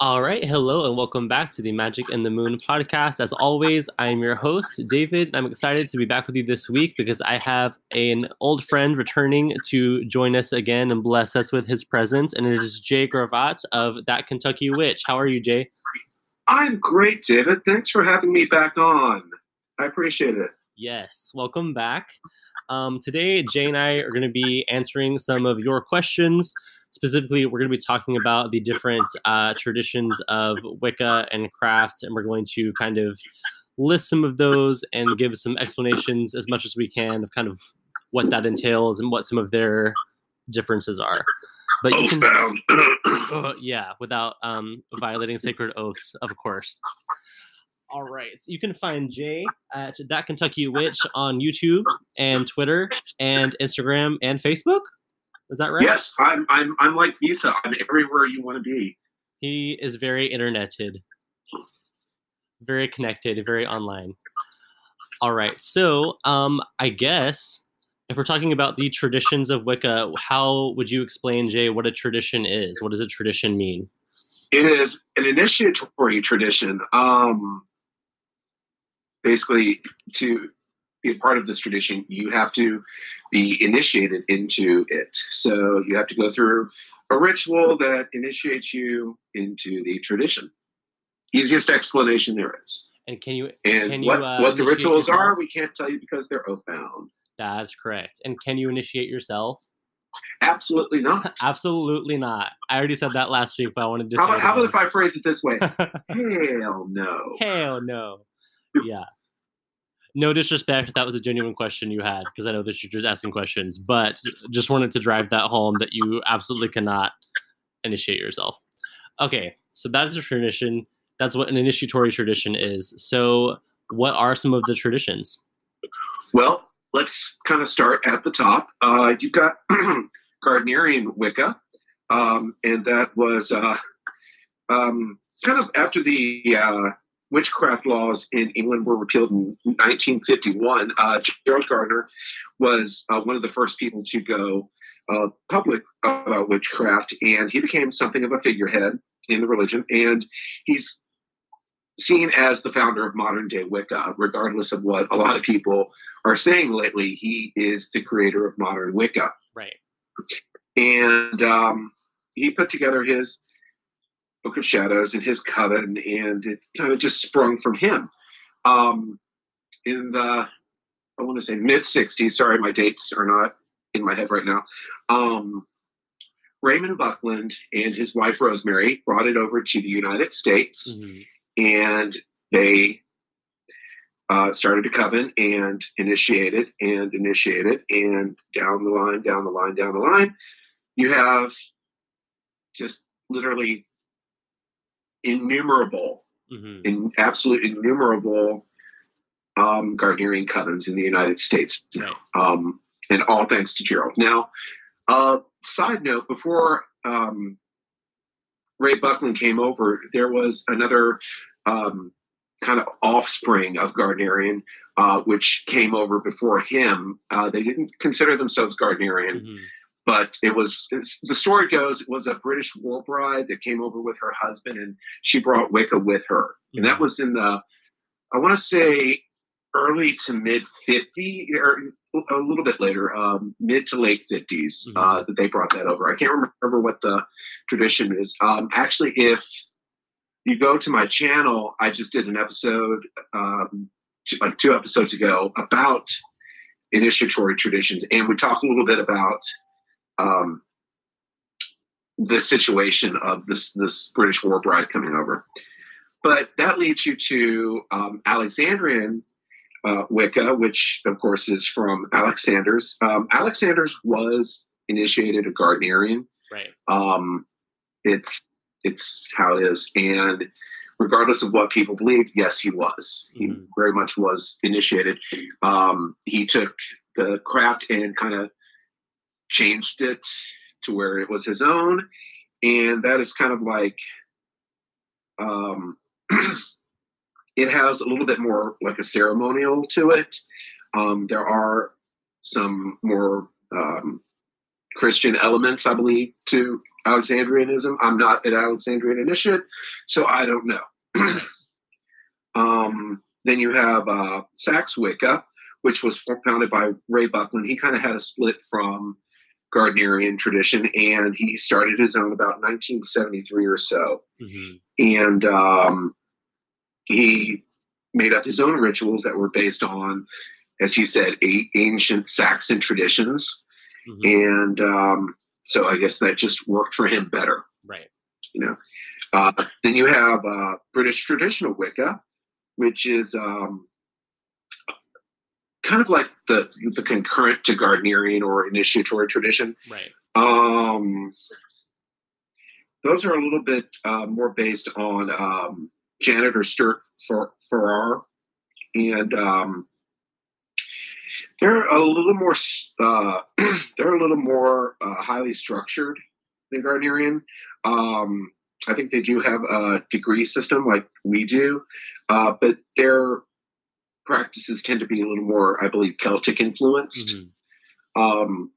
All right, hello and welcome back to the Magic and the Moon podcast. As always, I am your host, David. I'm excited to be back with you this week because I have an old friend returning to join us again and bless us with his presence, and it is Jay Gravatt of That Kentucky Witch. How are you, Jay? I'm great, David. Thanks for having me back on. I appreciate it. Yes, welcome back. Um, today, Jay and I are going to be answering some of your questions specifically, we're going to be talking about the different uh, traditions of Wicca and craft, and we're going to kind of list some of those and give some explanations as much as we can of kind of what that entails and what some of their differences are. But you can, uh, yeah, without um, violating sacred oaths, of course. All right. So you can find Jay at That Kentucky Witch on YouTube and Twitter and Instagram and Facebook. Is that right? Yes, I'm. I'm. I'm like Visa. I'm everywhere you want to be. He is very interneted, very connected, very online. All right. So, um, I guess if we're talking about the traditions of Wicca, how would you explain, Jay, what a tradition is? What does a tradition mean? It is an initiatory tradition. Um, basically, to be a part of this tradition, you have to be initiated into it. So you have to go through a ritual that initiates you into the tradition. Easiest explanation there is. And can you and can what, you, uh, what the rituals yourself? are, we can't tell you because they're oath bound. That's correct. And can you initiate yourself? Absolutely not. Absolutely not. I already said that last week, but I wanted to. How about, how about if I phrase it this way? Hell no. Hell no. Yeah. No disrespect. That was a genuine question you had because I know that you're just asking questions, but just wanted to drive that home that you absolutely cannot initiate yourself. Okay, so that is a tradition. That's what an initiatory tradition is. So, what are some of the traditions? Well, let's kind of start at the top. Uh, you've got Gardnerian Wicca, um, and that was uh, um, kind of after the uh, witchcraft laws in England were repealed in 1951. Uh, Gerald Gardner was uh, one of the first people to go uh, public about witchcraft, and he became something of a figurehead in the religion. And he's seen as the founder of modern day Wicca, regardless of what a lot of people are saying lately. He is the creator of modern Wicca. Right. And um, he put together his Book of Shadows and his coven, and it kind of just sprung from him. Um, in the, I want to say mid 60s, sorry, my dates are not in my head right now. Um, Raymond Buckland and his wife Rosemary brought it over to the United States Mhm. and they uh, started a coven and initiated and initiated and down the line, down the line, down the line, you have just literally innumerable, Mhm. in absolute innumerable um, Gardnerian covens in the United States, Right. um, and all thanks to Gerald. Now, uh, side note: before um, Ray Buckland came over, there was another um, kind of offspring of Gardnerian, uh, which came over before him. Uh, they didn't consider themselves Gardnerian, Mhm. But it was the story goes it was a British war bride that came over with her husband, and she brought Wicca with her, and that Mhm. was in the I want to say early to mid 50 or a little bit later, um, mid to late 50s, uh, that they brought that over. I can't remember what the tradition is. Um, actually, if you go to my channel, I just did an episode um, two, like two episodes ago about initiatory traditions, and we talked a little bit about um, the situation of this this British war bride coming over. But that leads you to um, Alexandrian uh, Wicca, which of course is from Alex Sanders. Um, Alex Sanders was initiated a Gardnerian. Right. Um, it's it's how it is, and regardless of what people believe, yes, he was. He Mhm. very much was initiated. Um, he took the craft and kind of changed it to where it was his own, and that is kind of like um, it has a little bit more like a ceremonial to it. Um, there are some more um, Christian elements, I believe, to Alexandrianism. I'm not an Alexandrian initiate, so I don't know. um, then you have uh, Seax Wicca, which was founded by Ray Buckland. He kind of had a split from Gardnerian tradition, and he started his own about 1973 or so. Mm-hmm. And um, he made up his own rituals that were based on, as he said, eight ancient Saxon traditions. Mm-hmm. And um, so I guess that just worked for him better. Right. You know. Uh, then you have uh, British traditional Wicca, which is um, kind of like the the concurrent to Gardnerian or initiatory tradition. Right. Um, those are a little bit uh, more based on um, Janet and Stewart Farrar, and um, they're a little more uh, they're a little more uh, highly structured than Gardnerian. Um, I think they do have a degree system like we do, uh, but their practices tend to be a little more, I believe, Celtic influenced. Mm-hmm. Um,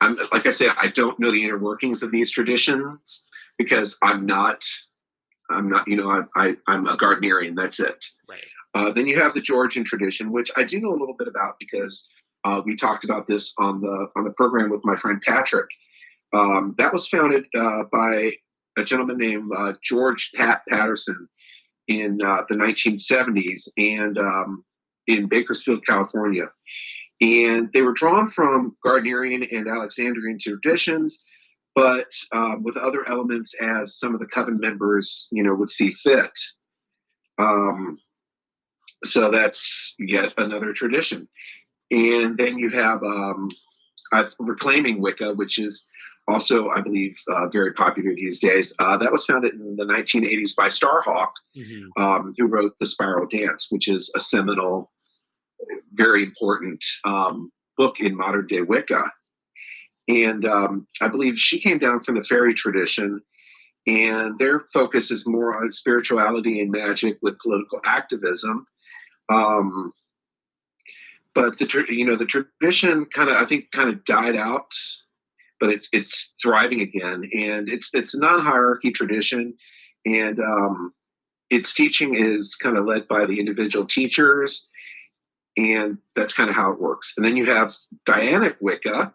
I'm like I said, I don't know the inner workings of these traditions because I'm not, I'm not, you know, I, I I'm a Gardnerian. That's it. Right. Uh, then you have the Georgian tradition, which I do know a little bit about because uh, we talked about this on the on the program with my friend Patrick. Um, that was founded uh, by a gentleman named uh, George Pat Patterson, in uh, the 1970s and um, in Bakersfield, California. And they were drawn from Gardnerian and Alexandrian traditions, but um, with other elements as some of the coven members, you know, would see fit. Um, so that's yet another tradition. And then you have um, reclaiming Wicca, which is also, I believe, uh, very popular these days. Uh, that was founded in the 1980s by Starhawk, mm-hmm. um, who wrote The Spiral Dance, which is a seminal, very important um, book in modern day Wicca. And um, I believe she came down from the Feri tradition, and their focus is more on spirituality and magic with political activism. Um, but the you know the tradition kind of I think kind of died out but it's it's thriving again, and it's it's non-hierarchy tradition, and um, its teaching is kind of led by the individual teachers, and that's kind of how it works. And then you have Dianic Wicca,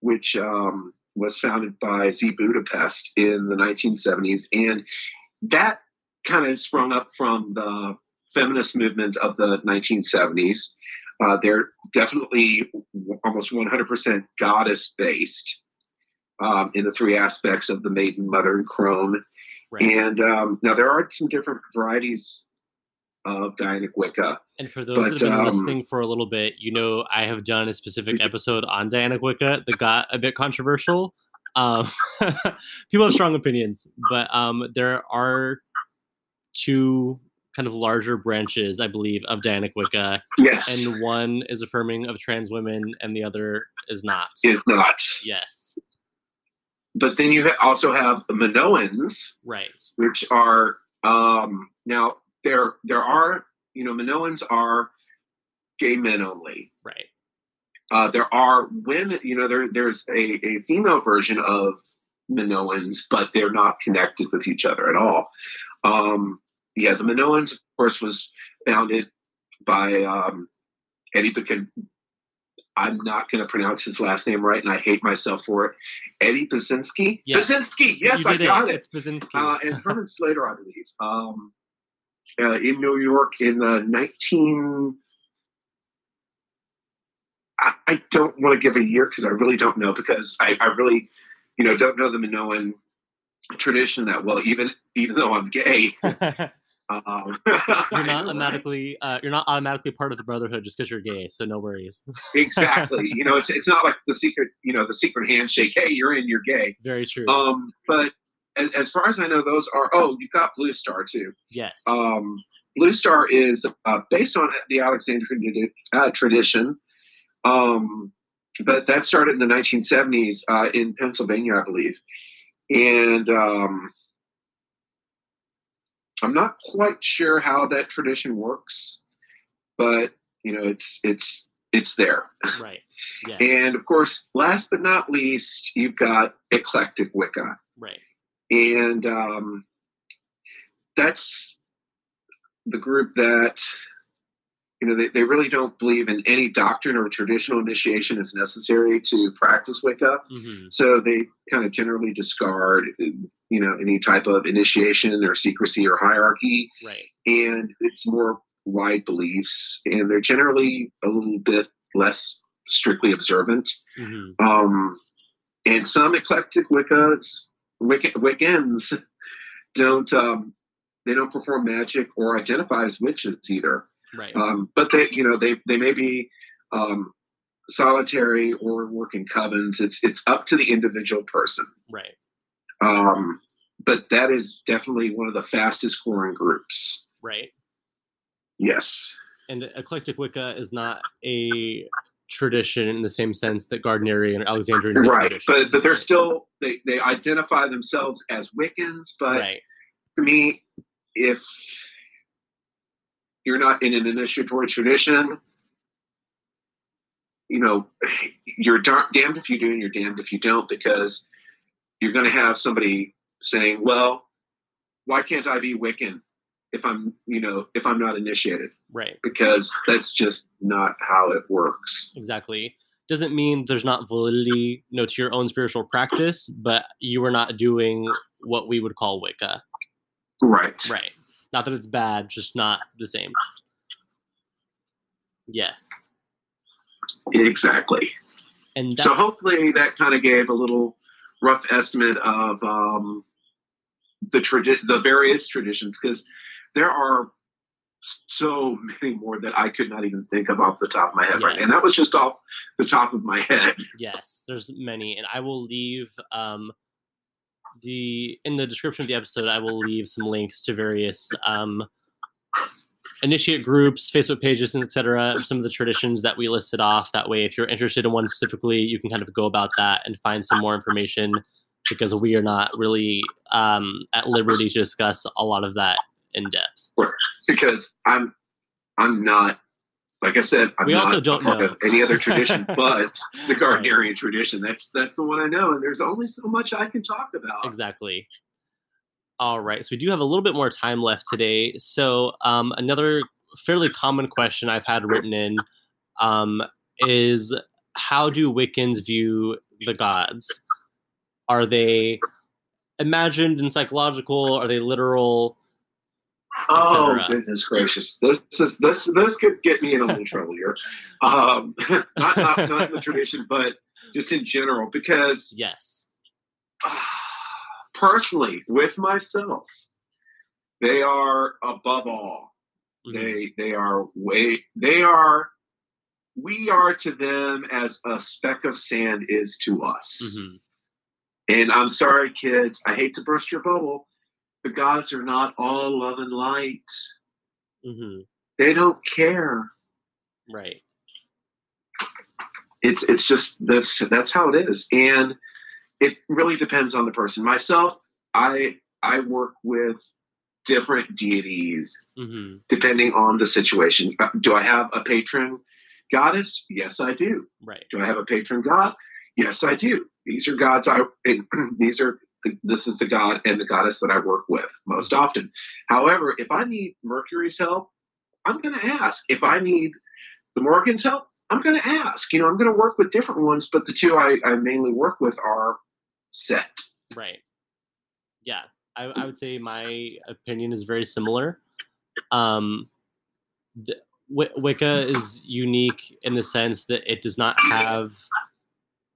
which um, was founded by Z Budapest in the 1970s, and that kind of sprung up from the feminist movement of the 1970s. Uh, they're definitely almost 100% goddess based um, in the three aspects of the maiden, mother, and crone. Right. And um, now there are some different varieties of Dianic Wicca. And for those but, that have been um, listening for a little bit, you know I have done a specific episode on Dianic Wicca that got a bit controversial. Um, people have strong opinions, but um, there are two kind of larger branches, I believe, of Dianic Wicca. Yes. And one is affirming of trans women, and the other is not. Is not. Yes but then you also have the Minoans, right? Which are um, now there there are you know Minoans are gay men only, right? Uh, there are women, you know, there there's a, a female version of Minoans, but they're not connected with each other at all. Um, yeah, the Minoans, of course, was founded by um, Eddie I'm not going to pronounce his last name right, and I hate myself for it. Eddie Buczynski. Yes. Buczynski. Yes, I got it. it. It's Buczynski. Uh, and Herman Slater, I believe, um, uh, in New York in the 19. I, I don't want to give a year because I really don't know because I, I really, you know, don't know the Minoan tradition that well. Even even though I'm gay, Um, you're not automatically uh, you're not automatically part of the brotherhood just because you're gay, so no worries. exactly. You know, it's it's not like the secret. You know, the secret handshake. Hey, you're in. You're gay. Very true. Um, but as, as far as I know, those are. Oh, you've got Blue Star too. Yes. Um, Blue Star is uh, based on the Alexandrian uh, tradition. Um, but that started in the 1970s uh, in Pennsylvania, I believe, and um, I'm not quite sure how that tradition works, but you know, it's it's it's there. Right. Yes. And of course, last but not least, you've got eclectic Wicca. right. And um, that's the group that, you know, they, they really don't believe in any doctrine or traditional initiation is necessary to practice Wicca. hmm So they kind of generally discard, you know, any type of initiation or secrecy or hierarchy. Right. And it's more wide beliefs. And they're generally a little bit less strictly observant. hmm Um, and some eclectic Wiccas, Wicca, Wiccans don't um, they don't perform magic or identify as witches either. Right. Um, but they you know they they may be um, solitary or work in covens. It's it's up to the individual person. right. Um, but that is definitely one of the fastest growing groups. Right. Yes. And eclectic Wicca is not a tradition in the same sense that Gardnerian or Alexandrian is a Right. tradition. But but they're still they, they identify themselves as Wiccans, but right. to me, if you're not in an initiatory tradition, you know, you're damned if you do and you're damned if you don't, because you're going to have somebody saying, well, why can't I be Wiccan if I'm, you know, if I'm not initiated? Right. Because that's just not how it works. Exactly. Doesn't mean there's not validity, you know, to your own spiritual practice, but you are not doing what we would call Wicca. Right. Right. Not that it's bad, just not the same. Yes. Exactly. And So hopefully that kind of gave a little rough estimate of um, the tradi- the various traditions because there are so many more that I could not even think of off the top of my head right Yes. And that was just off the top of my head. yes, there's many, and I will leave um, the in the description of the episode. I will leave some links to various um, initiate groups, Facebook pages, etc. Some of the traditions that we listed off. That way, if you're interested in one specifically, you can kind of go about that and find some more information. Because we are not really um, at liberty to discuss a lot of that in depth. Because I'm I'm not like I said, I'm We not also a don't part know. of any other tradition but the Right. Gardnerian tradition. That's that's the one I know, and there's only so much I can talk about. Exactly. All right. So we do have a little bit more time left today. So um, another fairly common question I've had written in um, is how do Wiccans view the gods? Are they imagined and psychological? Are they literal? Oh goodness gracious! This is this this could get me in a little trouble here. Um, not, not not in the tradition, but just in general, because Yes. personally, with myself, they are above all. Mhm. They they are way they are. We are to them as a speck of sand is to us. Mhm. And I'm sorry, kids. I hate to burst your bubble. The gods are not all love and light. Mhm. They don't care. Right. it's it's just that's that's how it is and it really depends on the person myself i i work with different deities hmm depending on the situation Uh, do i have a patron goddess yes i do Right. do i have a patron god yes i do these are gods i these are the, this is the god and the goddess that i work with most often. However if i need mercury's help i'm going to ask. If i need the Morrigan's help i'm going to ask. You know i'm going to work with different ones but the two I, I mainly work with are set. Right. Yeah, I, I would say my opinion is very similar. Um, the, Wi- Wicca is unique in the sense that it does not have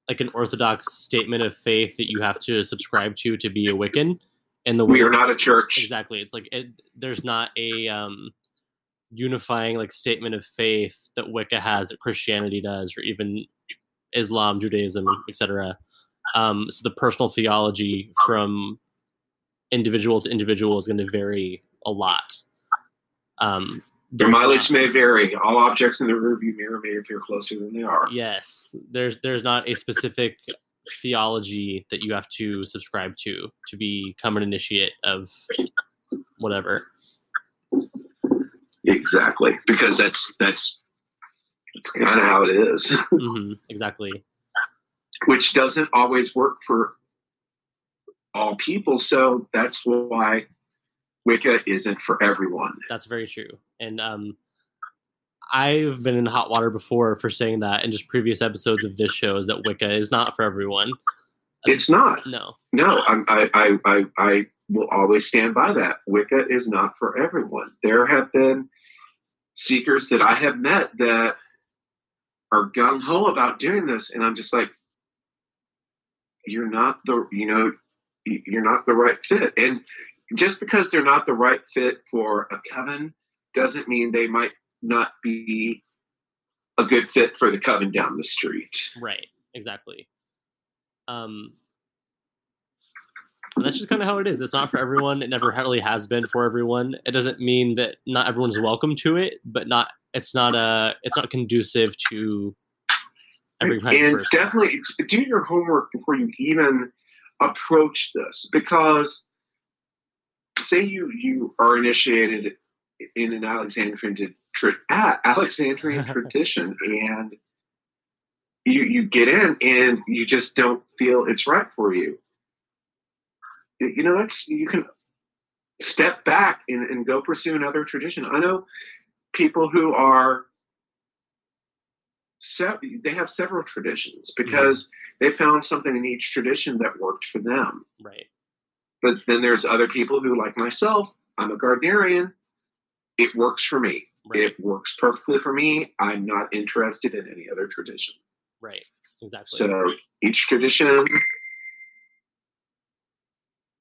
like an orthodox statement of faith that you have to subscribe to to be a Wiccan. And the we are not a church exactly, it's like it, there's not a um, unifying like statement of faith that Wicca has that Christianity does, or even Islam, Judaism, etc. Um, so the personal theology from individual to individual is going to vary a lot. Um, the there's mileage not- may vary all objects in the rearview mirror may appear closer than they are Yes, there's there's not a specific theology that you have to subscribe to to become an initiate of whatever. exactly because that's that's it's kind of how it is. hmm Exactly. which doesn't always work for all people. So that's why Wicca isn't for everyone. That's very true. And um, I've been in hot water before for saying that in just previous episodes of this show is that Wicca is not for everyone. It's not. No. No, I'm, I, I, I, I will always stand by that. Wicca is not for everyone. There have been seekers that I have met that are gung ho about doing this, and I'm just like, you're not the, you know, you're not the right fit. And just because they're not the right fit for a coven doesn't mean they might not be a good fit for the coven down the street. Right. Exactly. Um, and that's just kind of how it is. It's not for everyone. It never really has been for everyone. It doesn't mean that not everyone's welcome to it, but not. It's not a. It's not conducive to every kind of person. definitely do your homework before you even approach this because say you you are initiated in an alexandrian tra- ah, alexandrian tradition and you you get in and you just don't feel it's right for you. You know that's you can step back and, and go pursue another tradition. I know people who are se- they have several traditions because they found something in each tradition that worked for them. Right. But then there's other people who like myself i'm a gardnerian it works for me Right. it works perfectly for me i'm not interested in any other tradition Right. Exactly. so each tradition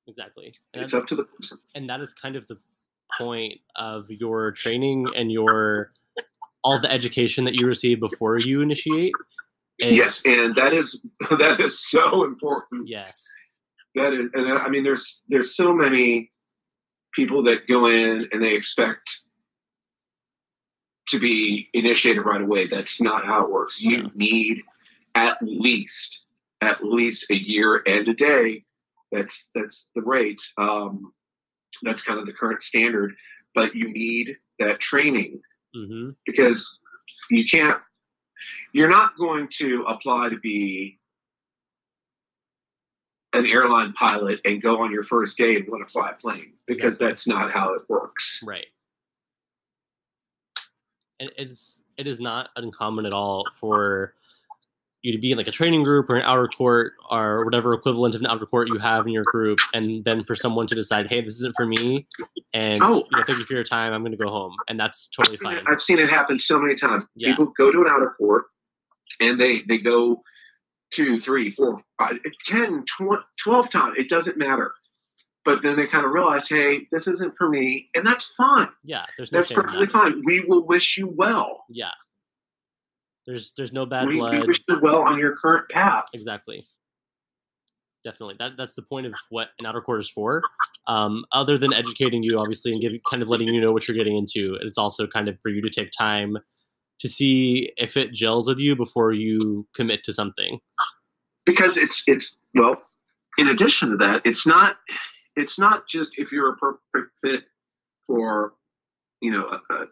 exactly. And it's up to the person and that is kind of the point of your training and your all the education that you receive before you initiate. It's- yes and that is that is so important Yes. That is and i mean there's there's so many people that go in and they expect to be initiated right away. That's not how it works. You No. need at least at least a year and a day. That's that's the rate. Um that's kind of the current standard but you need that training hmm because you can't you're not going to apply to be an airline pilot and go on your first day and want to fly a plane because Exactly. that's not how it works Right. And it's it is not uncommon at all for you to be in like a training group or an outer court or whatever equivalent of an outer court you have in your group, and then for someone to decide, hey, this isn't for me, and Oh. you know, thank you for your time, I'm going to go home, and that's totally fine. I've seen it happen so many times. Yeah. People go to an outer court and they they go two, three, four, five, 10, 20, 12 times. It doesn't matter. But then they kind of realize, hey, this isn't for me. And that's fine. Yeah, there's no That's perfectly that. fine. We will wish you well. Yeah. There's there's no bad We, we wish you well on your current path. Exactly. Definitely. That that's the point of what an outer court is for. Um, other than educating you, obviously, and giving kind of letting you know what you're getting into, it's also kind of for you to take time to see if it gels with you before you commit to something. because it's it's well in addition to that it's not it's not just if you're a perfect fit for you know a, a,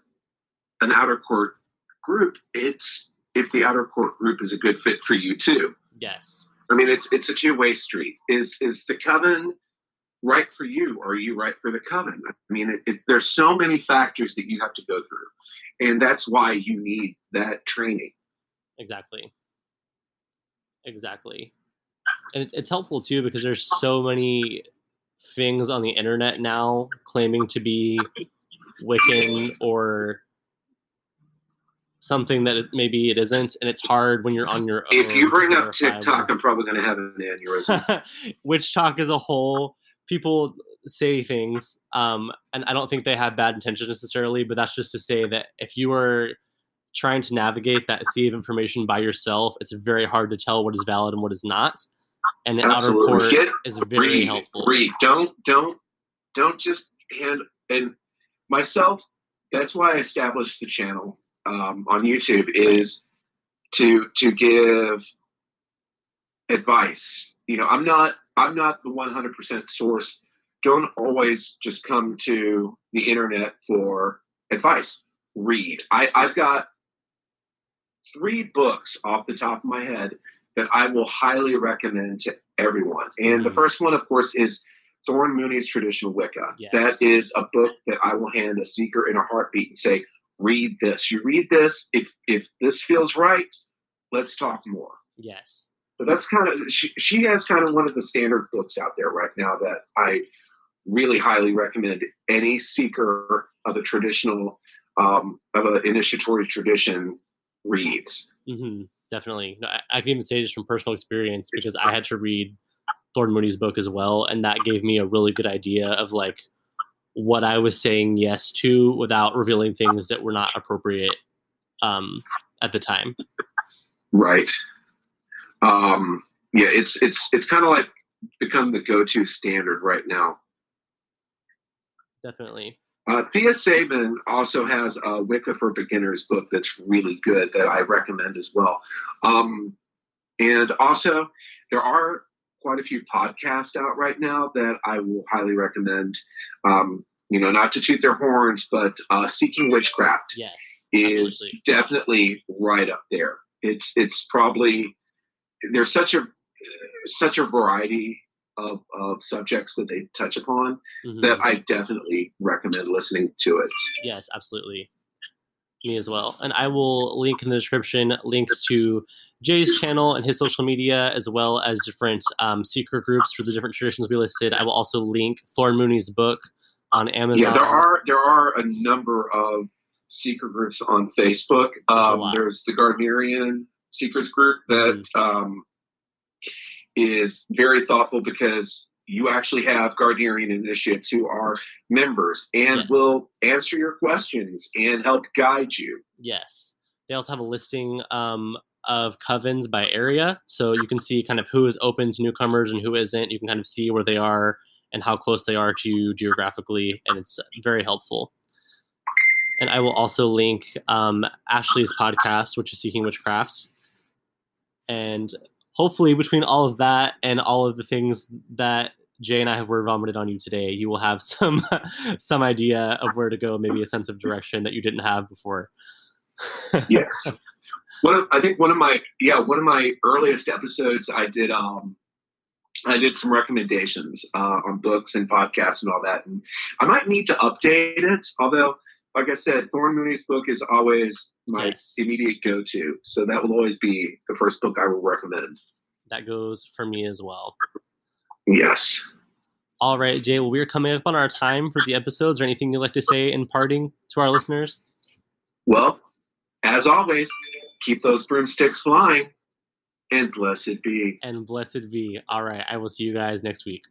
an outer court group it's if the outer court group is a good fit for you too Yes. i mean it's it's a two-way street is is the coven right for you or are you right for the coven i mean it, it, there's so many factors that you have to go through and that's why you need that training Exactly. Exactly. And it's helpful too because there's so many things on the internet now claiming to be Wiccan or something that it, maybe it isn't, and it's hard when you're on your own. if you bring up tiktok what i'm probably going to have an aneurysm WitchTok as a whole, people say things, um, and I don't think they have bad intentions necessarily, but that's just to say that if you are trying to navigate that sea of information by yourself, it's very hard to tell what is valid and what is not. And an outer court Get is very read, helpful. read. Don't don't don't just hand and myself. That's why I established the channel um, on YouTube is to to give advice. You know, I'm not I'm not the 100% source. Don't always just come to the internet for advice. Read. I I've got three books off the top of my head that I will highly recommend to everyone. And mm-hmm. the first one, of course, is Thorn Mooney's Traditional Wicca. Yes. That is a book that I will hand a seeker in a heartbeat and say, read this. You read this. If if this feels right, let's talk more. Yes. But that's kind of she, she has kind of one of the standard books out there right now that I really highly recommend any seeker of a traditional um, of an initiatory tradition reads. Mm-hmm, definitely, no, I, can even say this from personal experience because I had to read Thorn Mooney's book as well, and that gave me a really good idea of like what I was saying yes to without revealing things that were not appropriate um, at the time. Right. Um, yeah, it's it's it's kind of like become the go-to standard right now. Definitely. Uh, Thea Sabin also has a Wicca for Beginners book that's really good that I recommend as well. Um, and also, there are quite a few podcasts out right now that I will highly recommend. Um, you know, not to toot their horns, but uh, Seeking Witchcraft yes, is absolutely. definitely right up there. It's it's probably there's such a such a variety of, of subjects that they touch upon mm-hmm. that I definitely recommend listening to it. Yes, absolutely. Me as well. And I will link in the description links to Jay's channel and his social media, as well as different um, seeker groups for the different traditions we listed. I will also link Thorn Mooney's book on Amazon. Yeah, there are there are a number of seeker groups on Facebook. Um, there's the Gardnerian Seekers group that mm-hmm. um, is very thoughtful because you actually have Gardnerian initiates who are members and yes. will answer your questions and help guide you. Yes. They also have a listing um, of covens by area. So you can see kind of who is open to newcomers and who isn't. You can kind of see where they are and how close they are to you geographically. And it's very helpful. And I will also link um, Ashley's podcast, which is Seeking Witchcraft. And hopefully between all of that and all of the things that Jay and I have word vomited on you today, you will have some some idea of where to go, maybe a sense of direction that you didn't have before. yes. One of, I think one of my yeah one of my earliest episodes I did um I did some recommendations uh, on books and podcasts and all that, and I might need to update it. Although, like I said, Thorn Mooney's book is always my yes. immediate go-to. So that will always be the first book I will recommend. That goes for me as well. Yes. All right, Jay. Well, we're coming up on our time for the episodes. Or anything you'd like to say in parting to our listeners? Well, as always, keep those broomsticks flying, and blessed be. And blessed be. All right. I will see you guys next week.